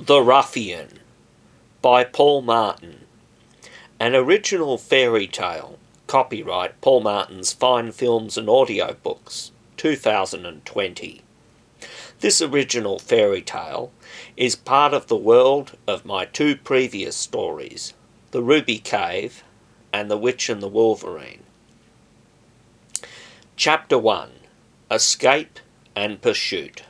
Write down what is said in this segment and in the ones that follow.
The Ruffian by Paul Martin. An original fairy tale. Copyright Paul Martin's Fine Films and Audiobooks, 2020. This original fairy tale is part of the world of my two previous stories, The Ruby Cave and The Witch and the Wolverine. Chapter 1 Escape and Pursuit.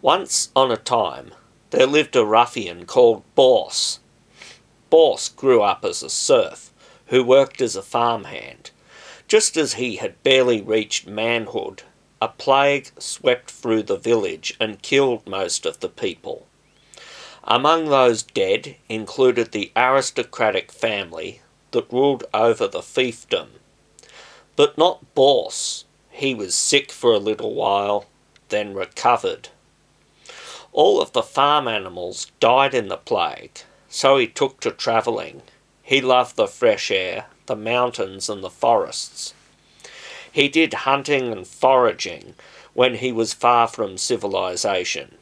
Once on a time, there lived a ruffian called Boss. Boss grew up as a serf who worked as a farmhand. Just as he had barely reached manhood, a plague swept through the village and killed most of the people. Among those dead included the aristocratic family that ruled over the fiefdom. But not Boss. He was sick for a little while, then recovered. All of the farm animals died in the plague, so he took to travelling. He loved the fresh air, the mountains, and the forests. He did hunting and foraging when he was far from civilization.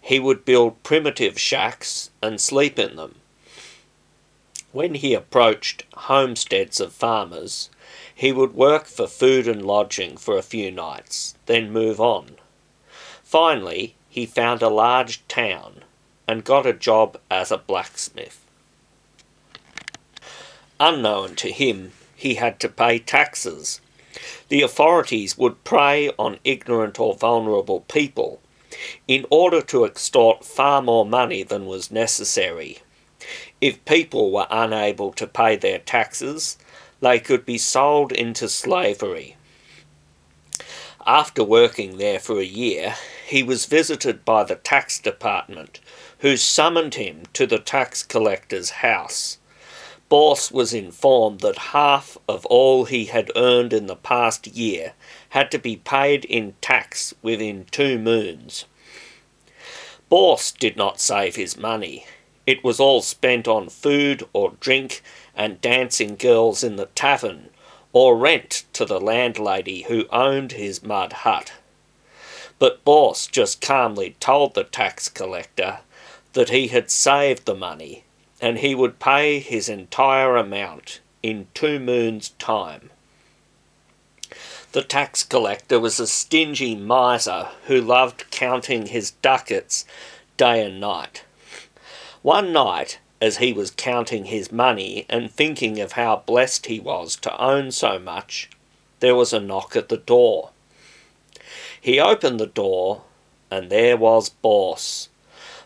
He would build primitive shacks and sleep in them. When he approached homesteads of farmers, he would work for food and lodging for a few nights, then move on. Finally, he found a large town and got a job as a blacksmith. Unknown to him, he had to pay taxes. The authorities would prey on ignorant or vulnerable people in order to extort far more money than was necessary. If people were unable to pay their taxes, they could be sold into slavery. After working there for a year, he was visited by the tax department, who summoned him to the tax collector's house. Boss was informed that half of all he had earned in the past year had to be paid in tax within two moons. Boss did not save his money. It was all spent on food or drink and dancing girls in the tavern or rent to the landlady who owned his mud hut. But Boss just calmly told the tax collector that he had saved the money and he would pay his entire amount in two moons' time. The tax collector was a stingy miser who loved counting his ducats day and night. One night, as he was counting his money and thinking of how blessed he was to own so much, there was a knock at the door. He opened the door, and there was Boss.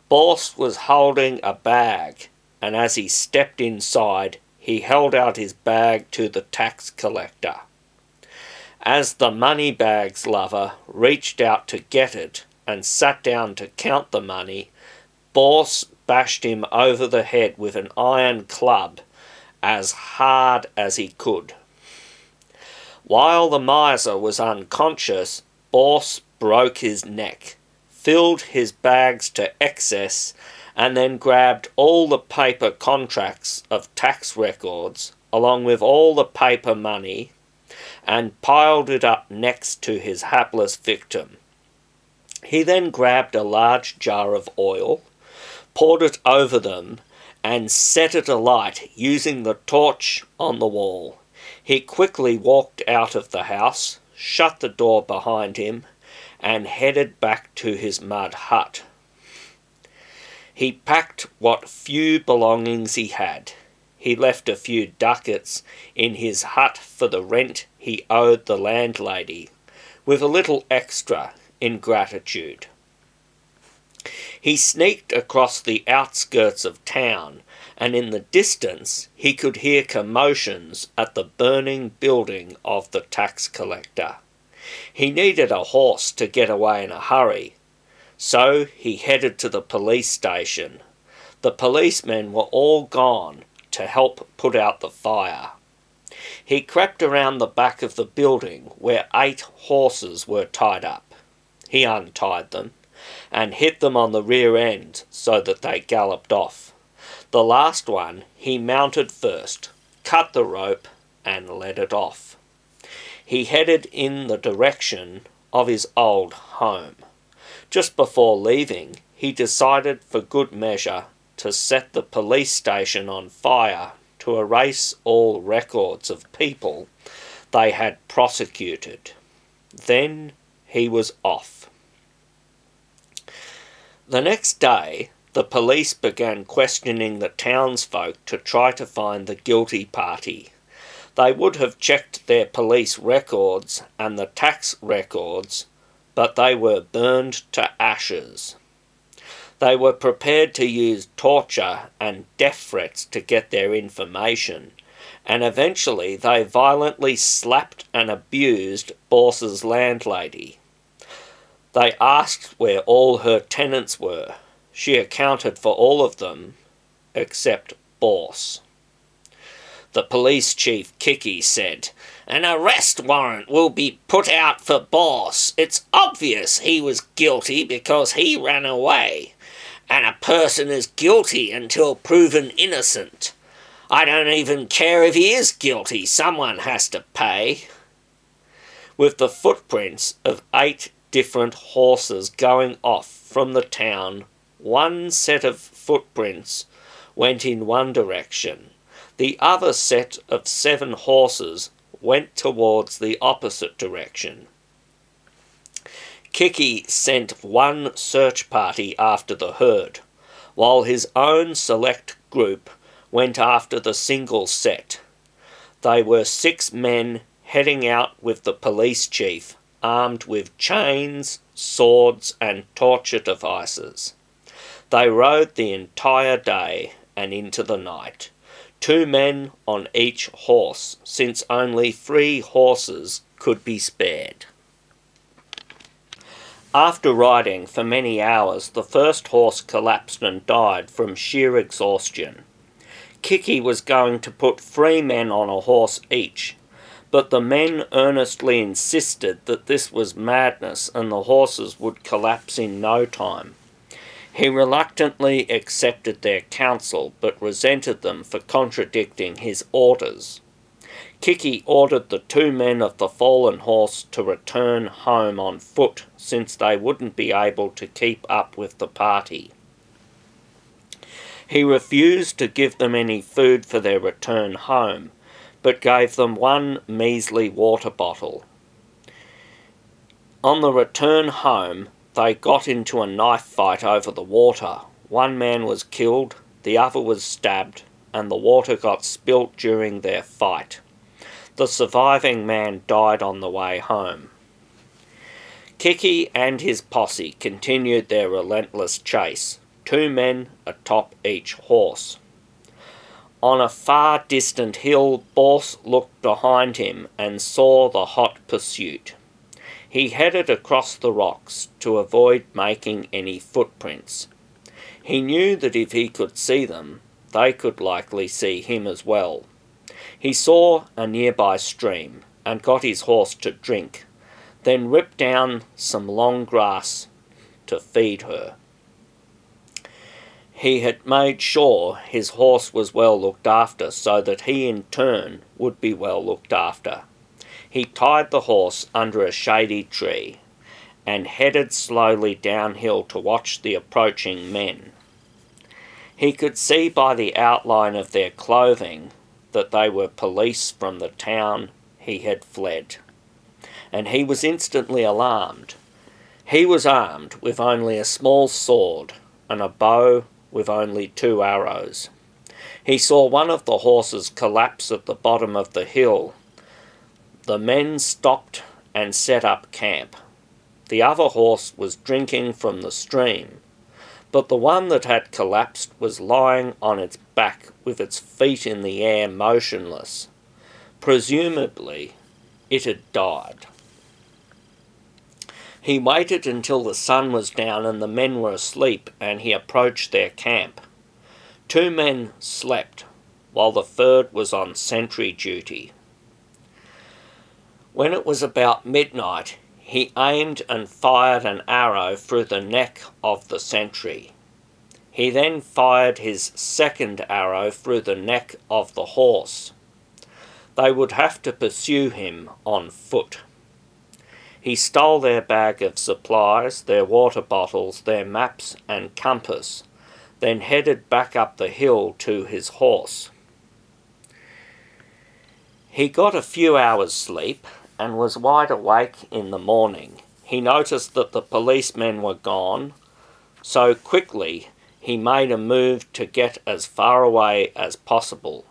Boss was holding a bag, and as he stepped inside, he held out his bag to the tax collector. As the money bags lover reached out to get it and sat down to count the money, Boss bashed him over the head with an iron club as hard as he could. While the miser was unconscious, Boss broke his neck, filled his bags to excess, and then grabbed all the paper contracts of tax records, along with all the paper money, and piled it up next to his hapless victim. He then grabbed a large jar of oil, poured it over them, and set it alight using the torch on the wall. He quickly walked out of the house, shut the door behind him, and headed back to his mud hut. He packed what few belongings he had. He left a few ducats in his hut for the rent he owed the landlady, with a little extra in gratitude. He sneaked across the outskirts of town, and in the distance he could hear commotions at the burning building of the tax collector. He needed a horse to get away in a hurry, so he headed to the police station. The policemen were all gone to help put out the fire. He crept around the back of the building where eight horses were tied up. He untied them and hit them on the rear end so that they galloped off. The last one he mounted first, cut the rope, and let it off. He headed in the direction of his old home. Just before leaving, he decided for good measure to set the police station on fire to erase all records of people they had prosecuted. Then he was off. The next day, the police began questioning the townsfolk to try to find the guilty party. They would have checked their police records and the tax records, but they were burned to ashes. They were prepared to use torture and death threats to get their information, and eventually they violently slapped and abused Bors's landlady. They asked where all her tenants were. She accounted for all of them except Boss. The police chief Kiki said, An arrest warrant will be put out for Boss. It's obvious he was guilty because he ran away. And a person is guilty until proven innocent. I don't even care if he is guilty, someone has to pay. With the footprints of eight different horses going off from the town, one set of footprints went in one direction. The other set of seven horses went towards the opposite direction. Kiki sent one search party after the herd, while his own select group went after the single set. They were six men heading out with the police chief, armed with chains, swords, and torture devices. They rode the entire day and into the night, two men on each horse, since only three horses could be spared. After riding for many hours, the first horse collapsed and died from sheer exhaustion. Kiki was going to put three men on a horse each, but the men earnestly insisted that this was madness and the horses would collapse in no time. He reluctantly accepted their counsel, but resented them for contradicting his orders. Kiki ordered the two men of the fallen horse to return home on foot, since they wouldn't be able to keep up with the party. He refused to give them any food for their return home, but gave them one measly water bottle. On the return home, they got into a knife fight over the water. One man was killed, the other was stabbed, and the water got spilt during their fight. The surviving man died on the way home. Kiki and his posse continued their relentless chase two men atop each horse. On a far distant hill, Bors looked behind him and saw the hot pursuit. He headed across the rocks to avoid making any footprints. He knew that if he could see them, they could likely see him as well. He saw a nearby stream and got his horse to drink, then ripped down some long grass to feed her. He had made sure his horse was well looked after so that he in turn would be well looked after. He tied the horse under a shady tree and headed slowly downhill to watch the approaching men. He could see by the outline of their clothing that they were police from the town he had fled, and he was instantly alarmed. He was armed with only a small sword and a bow with only two arrows. He saw one of the horses collapse at the bottom of the hill. The men stopped and set up camp. The other horse was drinking from the stream, but the one that had collapsed was lying on its back with its feet in the air motionless. Presumably, it had died. He waited until the sun was down and the men were asleep, and he approached their camp. Two men slept, while the third was on sentry duty. When it was about midnight, he aimed and fired an arrow through the neck of the sentry. He then fired his second arrow through the neck of the horse. They would have to pursue him on foot. He stole their bag of supplies, their water bottles, their maps and compass, then headed back up the hill to his horse. He got a few hours' sleep and was wide awake in the morning. He noticed that the policemen were gone, so quickly he made a move to get as far away as possible.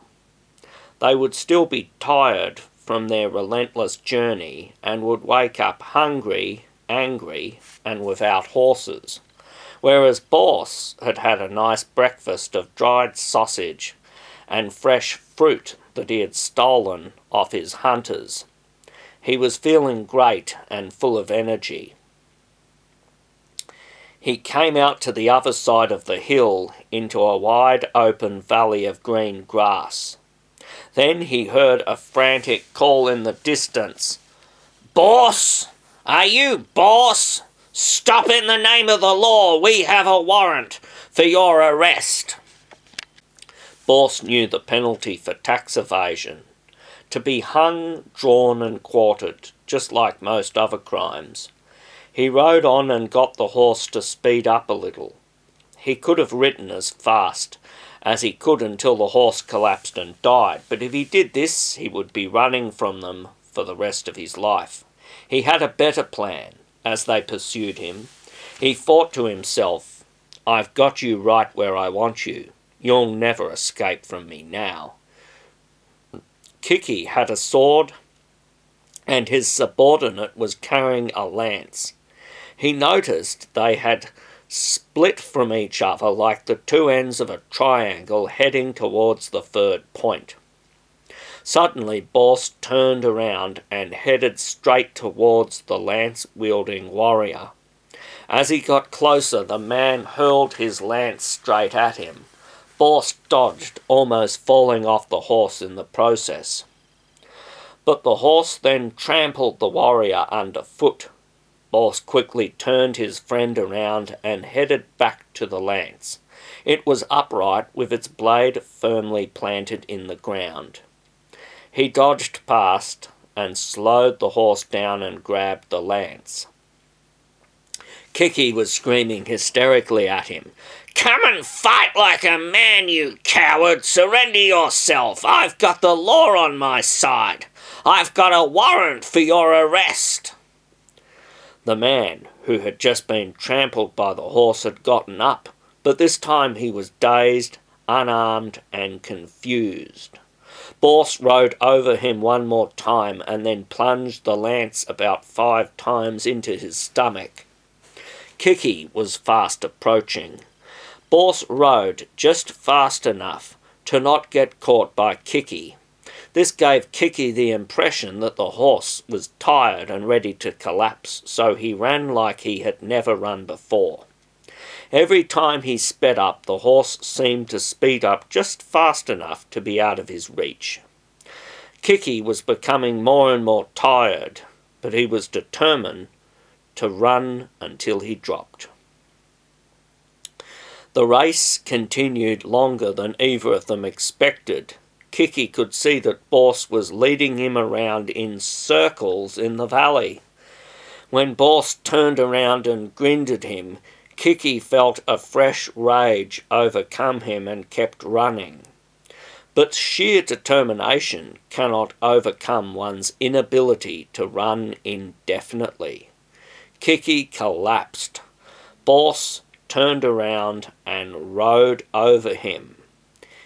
They would still be tired from their relentless journey and would wake up hungry, angry, and without horses. Whereas Bors had had a nice breakfast of dried sausage and fresh fruit that he had stolen off his hunters. He was feeling great and full of energy. He came out to the other side of the hill into a wide open valley of green grass. Then he heard a frantic call in the distance. Boss! Are you boss? Stop in the name of the law. We have a warrant for your arrest. Boss knew the penalty for tax evasion to be hung, drawn, and quartered, just like most other crimes. He rode on and got the horse to speed up a little. He could have ridden as fast as he could until the horse collapsed and died, but if he did this, he would be running from them for the rest of his life. He had a better plan as they pursued him. He thought to himself, I've got you right where I want you. You'll never escape from me now. Kiki had a sword, and his subordinate was carrying a lance. He noticed they had split from each other like the two ends of a triangle heading towards the third point. Suddenly, Bors turned around and headed straight towards the lance wielding warrior. As he got closer, the man hurled his lance straight at him. Bors dodged, almost falling off the horse in the process. But the horse then trampled the warrior underfoot. Boss quickly turned his friend around and headed back to the lance. It was upright with its blade firmly planted in the ground. He dodged past and slowed the horse down and grabbed the lance. Kiki was screaming hysterically at him. Come and fight like a man, you coward! Surrender yourself! I've got the law on my side! I've got a warrant for your arrest! The man, who had just been trampled by the horse, had gotten up, but this time he was dazed, unarmed, and confused. Bors rode over him one more time and then plunged the lance about five times into his stomach. Kiki was fast approaching. Bors rode just fast enough to not get caught by Kiki. This gave Kiki the impression that the horse was tired and ready to collapse, so he ran like he had never run before. Every time he sped up, the horse seemed to speed up just fast enough to be out of his reach. Kiki was becoming more and more tired, but he was determined to run until he dropped. The race continued longer than either of them expected, Kiki could see that Bors was leading him around in circles in the valley. When Bors turned around and grinned at him, Kiki felt a fresh rage overcome him and kept running. But sheer determination cannot overcome one's inability to run indefinitely. Kiki collapsed. Boss turned around and rode over him.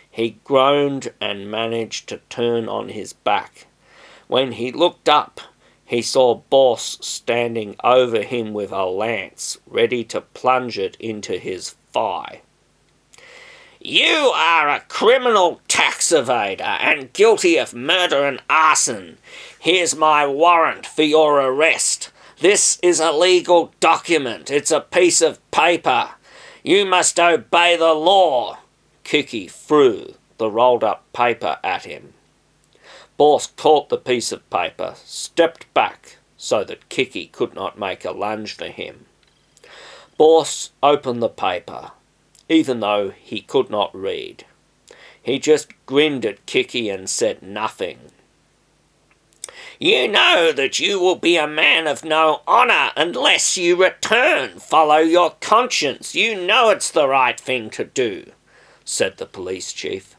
He groaned and managed to turn on his back. When he looked up, he saw Boss standing over him with a lance, ready to plunge it into his thigh. You are a criminal tax evader and guilty of murder and arson. Here's my warrant for your arrest. This is a legal document. It's a piece of paper. You must obey the law. Kiki threw the rolled up paper at him. Bors caught the piece of paper, stepped back so that Kiki could not make a lunge for him. Bors opened the paper, even though he could not read. He just grinned at Kiki and said nothing. You know that you will be a man of no honour unless you return. Follow your conscience. You know it's the right thing to do, said the police chief.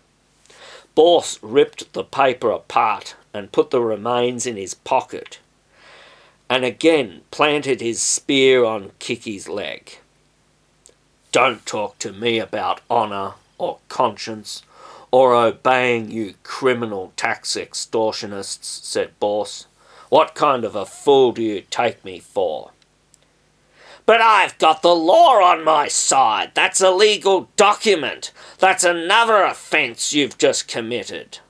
Boss ripped the paper apart and put the remains in his pocket, and again planted his spear on Kiki's leg. Don't talk to me about honour or conscience or obeying you criminal tax extortionists, said Boss. What kind of a fool do you take me for? But I've got the law on my side. That's a legal document. That's another offence you've just committed.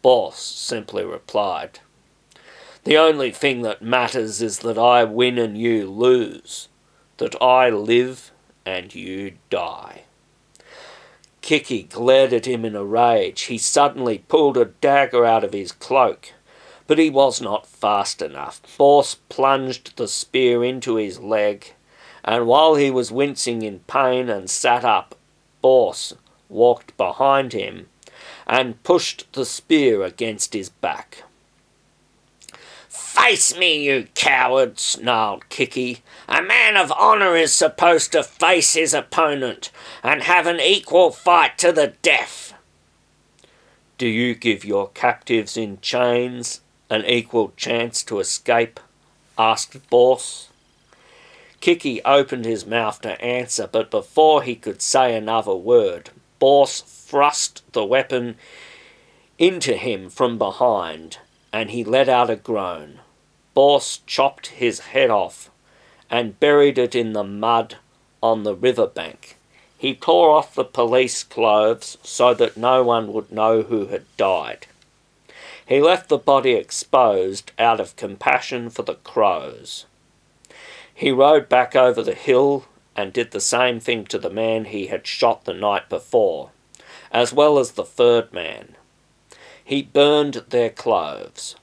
Boss simply replied, The only thing that matters is that I win and you lose, that I live and you die. Kiki glared at him in a rage. He suddenly pulled a dagger out of his cloak, but he was not fast enough. Boss plunged the spear into his leg, and while he was wincing in pain and sat up, Boss walked behind him and pushed the spear against his back. Face me, you coward, snarled Kiki. A man of honour is supposed to face his opponent and have an equal fight to the death. Do you give your captives in chains an equal chance to escape? asked Boss. Kiki opened his mouth to answer, but before he could say another word, Boss thrust the weapon into him from behind, and he let out a groan. Boss chopped his head off and buried it in the mud on the river bank. He tore off the police clothes so that no one would know who had died. He left the body exposed out of compassion for the crows. He rode back over the hill and did the same thing to the man he had shot the night before, as well as the third man. He burned their clothes.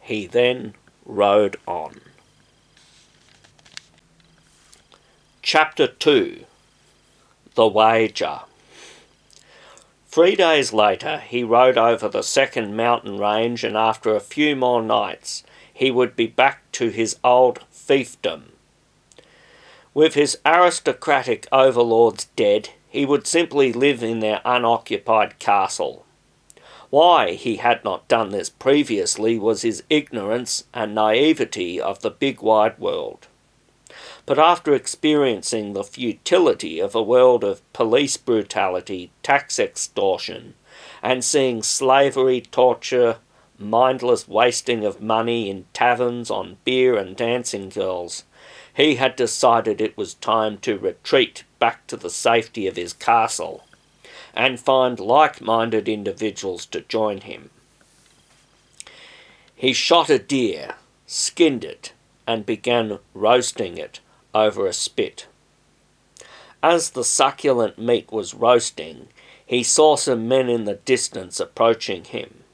He then rode on. Chapter 2 The Wager Three days later, he rode over the second mountain range, and after a few more nights, he would be back to his old fiefdom. With his aristocratic overlords dead, he would simply live in their unoccupied castle. Why he had not done this previously was his ignorance and naivety of the big wide world. But after experiencing the futility of a world of police brutality, tax extortion, and seeing slavery, torture, mindless wasting of money in taverns on beer and dancing girls, he had decided it was time to retreat back to the safety of his castle and find like minded individuals to join him. He shot a deer, skinned it, and began roasting it over a spit. As the succulent meat was roasting, he saw some men in the distance approaching him.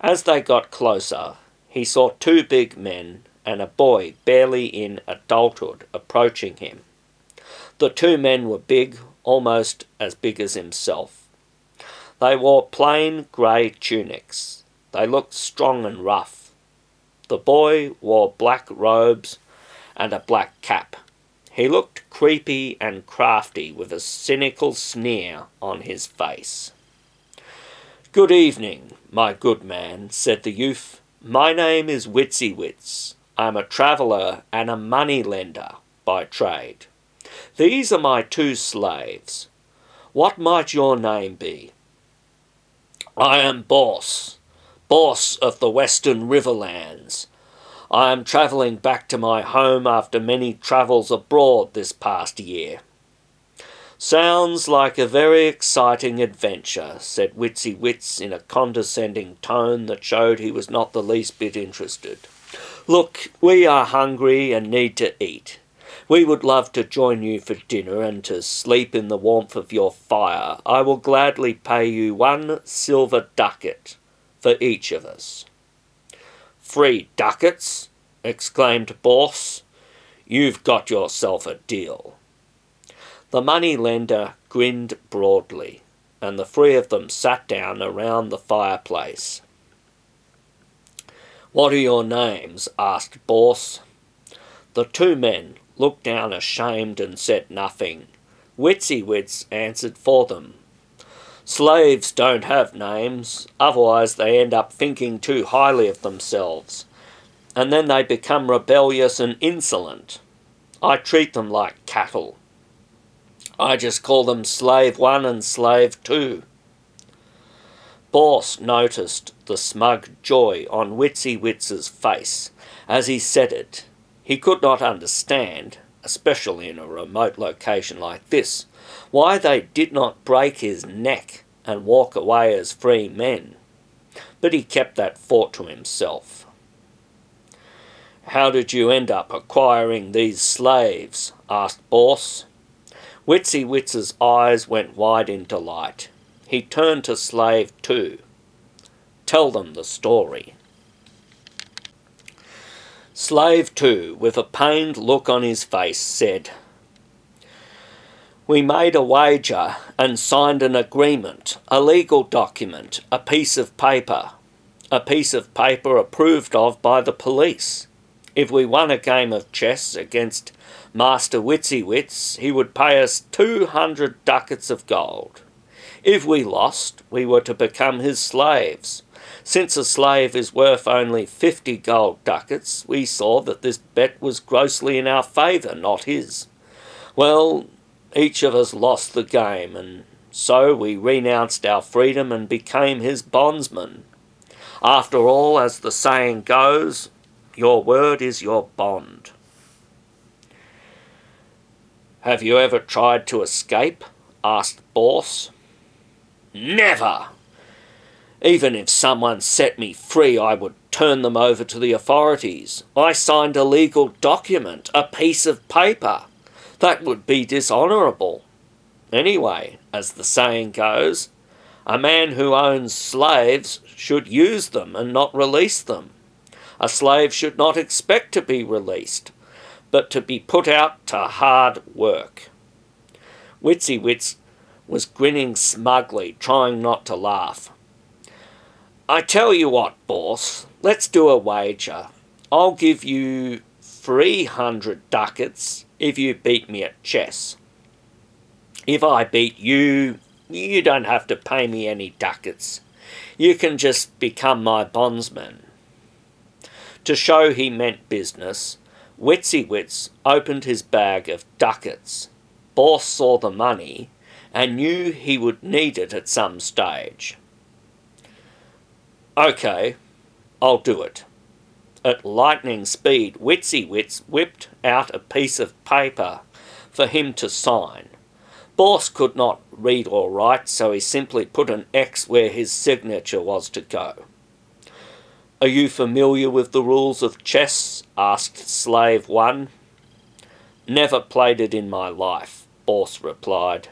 As they got closer, he saw two big men and a boy barely in adulthood approaching him. The two men were big, almost as big as himself. They wore plain grey tunics. They looked strong and rough. The boy wore black robes and a black cap. He looked creepy and crafty with a cynical sneer on his face. Good evening, my good man, said the youth. My name is Witsy Wits. I'm a traveller and a money lender by trade. These are my two slaves. What might your name be? I am Boss, Boss of the Western Riverlands. I am travelling back to my home after many travels abroad this past year. Sounds like a very exciting adventure, said Witsy Wits in a condescending tone that showed he was not the least bit interested. Look, we are hungry and need to eat. We would love to join you for dinner and to sleep in the warmth of your fire. I will gladly pay you one silver ducat for each of us. Three ducats? exclaimed Boss. You've got yourself a deal. The money lender grinned broadly, and the three of them sat down around the fireplace. What are your names? asked Boss. The two men looked down ashamed and said nothing. Witsy Wits answered for them. Slaves don't have names, otherwise they end up thinking too highly of themselves, and then they become rebellious and insolent. I treat them like cattle. I just call them Slave 1 and Slave 2. Boss noticed the smug joy on Witsy Wits's face as he said it. He could not understand, especially in a remote location like this, why they did not break his neck and walk away as free men. But he kept that thought to himself. How did you end up acquiring these slaves? asked Boss. Witsy Wits's eyes went wide in delight. He turned to Slave Two. Tell them the story. Slave Two, with a pained look on his face, said, We made a wager and signed an agreement, a legal document, a piece of paper, a piece of paper approved of by the police. If we won a game of chess against Master Witsy Wits, he would pay us 200 ducats of gold. If we lost, we were to become his slaves. Since a slave is worth only 50 gold ducats, we saw that this bet was grossly in our favour, not his. Well, each of us lost the game, and so we renounced our freedom and became his bondsmen. After all, as the saying goes, your word is your bond. Have you ever tried to escape? asked Boss. Never! Even if someone set me free, I would turn them over to the authorities. I signed a legal document, a piece of paper. That would be dishonourable. Anyway, as the saying goes, a man who owns slaves should use them and not release them. A slave should not expect to be released, but to be put out to hard work. Witsy Wits was grinning smugly, trying not to laugh. I tell you what, boss, let's do a wager. I'll give you 300 ducats if you beat me at chess. If I beat you, you don't have to pay me any ducats. You can just become my bondsman. To show he meant business, Witsy Wits opened his bag of ducats. Boss saw the money and knew he would need it at some stage. Okay, I'll do it. At lightning speed, Witsy Wits whipped out a piece of paper for him to sign. Boss could not read or write, so he simply put an X where his signature was to go. Are you familiar with the rules of chess? asked Slave One. Never played it in my life, Boss replied.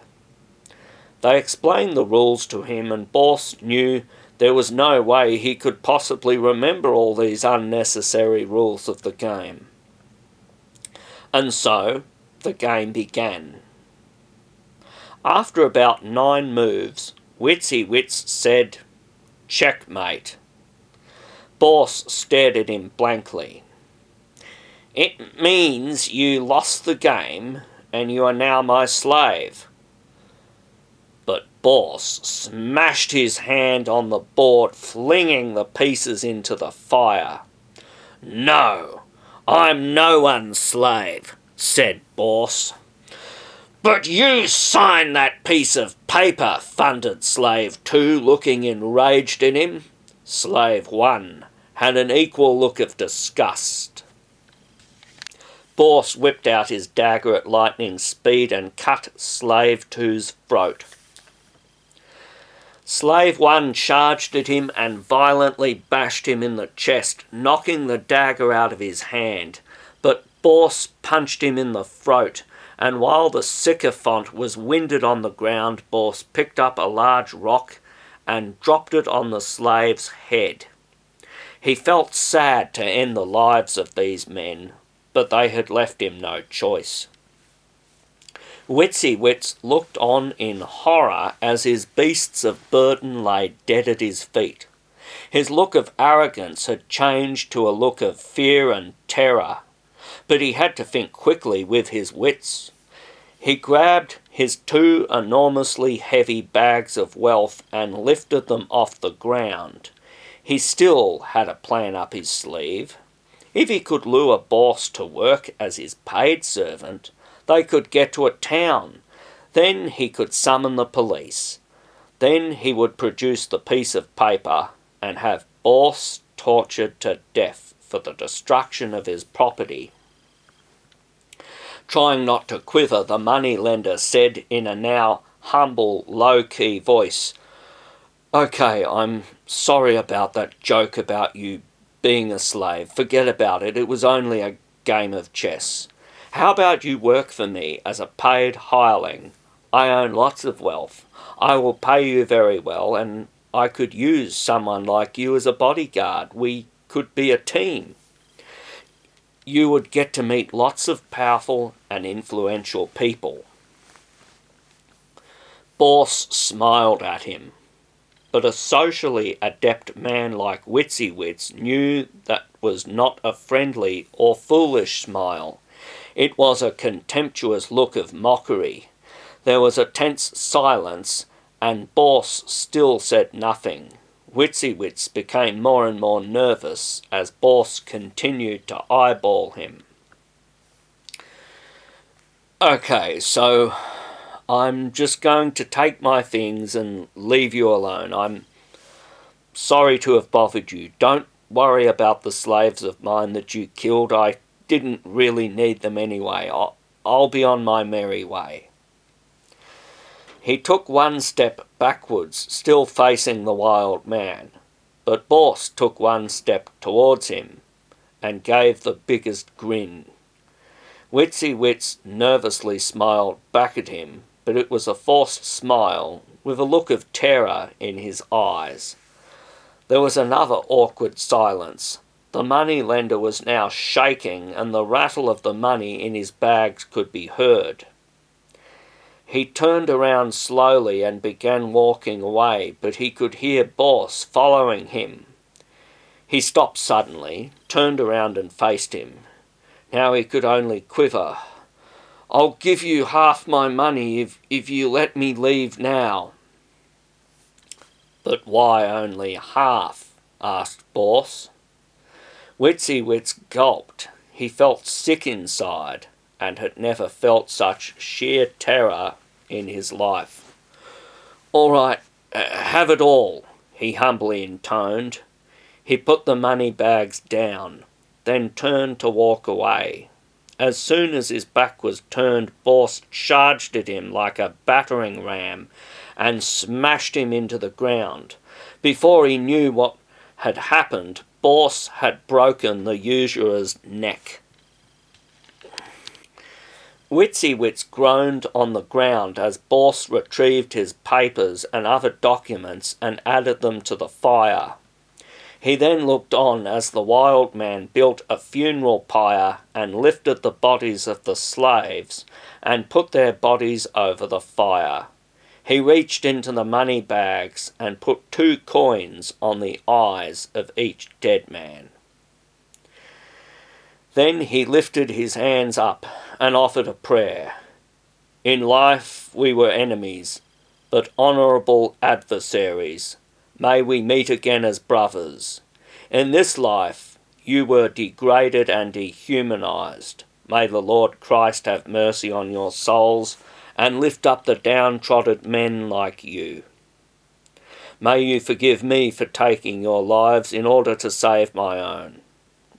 They explained the rules to him, and Boss knew there was no way he could possibly remember all these unnecessary rules of the game. And so the game began. After about nine moves, Witsy Wits said, Checkmate. Boss stared at him blankly. It means you lost the game and you are now my slave. Boss smashed his hand on the board, flinging the pieces into the fire. No, I'm no one's slave, said Boss. But you signed that piece of paper, thundered Slave Two, looking enraged in him. Slave One had an equal look of disgust. Boss whipped out his dagger at lightning speed and cut Slave Two's throat. Slave One charged at him and violently bashed him in the chest, knocking the dagger out of his hand. But Boss punched him in the throat, and while the sycophant was winded on the ground, Boss picked up a large rock and dropped it on the slave's head. He felt sad to end the lives of these men, but they had left him no choice. Wits looked on in horror as his beasts of burden lay dead at his feet. His look of arrogance had changed to a look of fear and terror, but he had to think quickly with his wits. He grabbed his two enormously heavy bags of wealth and lifted them off the ground. He still had a plan up his sleeve. If he could lure Boss to work as his paid servant, they could get to a town. Then he could summon the police. Then he would produce the piece of paper and have Boss tortured to death for the destruction of his property. Trying not to quiver, the money lender said in a now humble, low key voice, Okay, I'm sorry about that joke about you being a slave. Forget about it. It was only a game of chess. How about you work for me as a paid hireling? I own lots of wealth. I will pay you very well, and I could use someone like you as a bodyguard. We could be a team. You would get to meet lots of powerful and influential people. Boss smiled at him, but a socially adept man like Witsy Wits knew that was not a friendly or foolish smile. It was a contemptuous look of mockery. There was a tense silence, and Boss still said nothing. Witsy became more and more nervous as Boss continued to eyeball him. Okay, so I'm just going to take my things and leave you alone. I'm sorry to have bothered you. Don't worry about the slaves of mine that you killed. I didn't really need them anyway. I'll, I'll be on my merry way. He took one step backwards, still facing the wild man, but Boss took one step towards him and gave the biggest grin. Witsy Wits nervously smiled back at him, but it was a forced smile with a look of terror in his eyes. There was another awkward silence, the money lender was now shaking, and the rattle of the money in his bags could be heard. He turned around slowly and began walking away, but he could hear Boss following him. He stopped suddenly, turned around and faced him. Now he could only quiver. I'll give you half my money if, if you let me leave now. But why only half? asked Boss. Witsy Wits gulped. He felt sick inside and had never felt such sheer terror in his life. All right, uh, have it all, he humbly intoned. He put the money bags down, then turned to walk away. As soon as his back was turned, Boss charged at him like a battering ram and smashed him into the ground. Before he knew what had happened, Boss had broken the usurer's neck. Witsy Wits groaned on the ground as Boss retrieved his papers and other documents and added them to the fire. He then looked on as the wild man built a funeral pyre and lifted the bodies of the slaves and put their bodies over the fire. He reached into the money bags and put two coins on the eyes of each dead man. Then he lifted his hands up and offered a prayer. In life we were enemies, but honourable adversaries. May we meet again as brothers. In this life you were degraded and dehumanized. May the Lord Christ have mercy on your souls and lift up the downtrodden men like you. May you forgive me for taking your lives in order to save my own.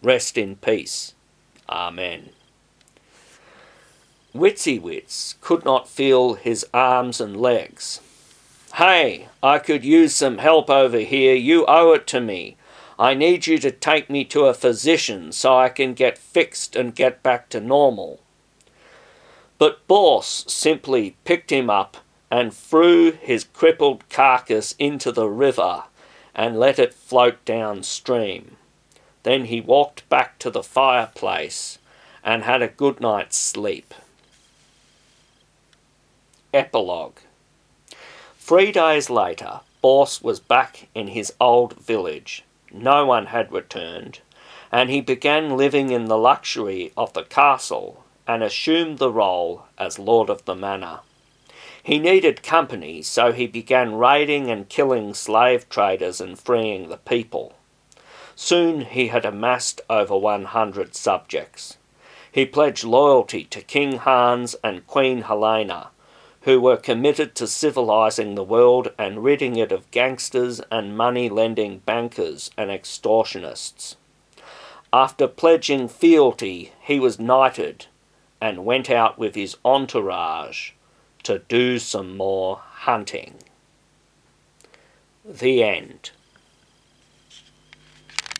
Rest in peace. Amen. Witsy Wits could not feel his arms and legs. Hey, I could use some help over here. You owe it to me. I need you to take me to a physician so I can get fixed and get back to normal. But Boss simply picked him up and threw his crippled carcass into the river and let it float downstream. Then he walked back to the fireplace and had a good night's sleep. Epilogue Three days later, Bors was back in his old village. No one had returned, and he began living in the luxury of the castle and assumed the role as lord of the manor. He needed company, so he began raiding and killing slave traders and freeing the people. Soon he had amassed over 100 subjects. He pledged loyalty to King Hans and Queen Helena, who were committed to civilizing the world and ridding it of gangsters and money lending bankers and extortionists. After pledging fealty, he was knighted and went out with his entourage to do some more hunting. The end.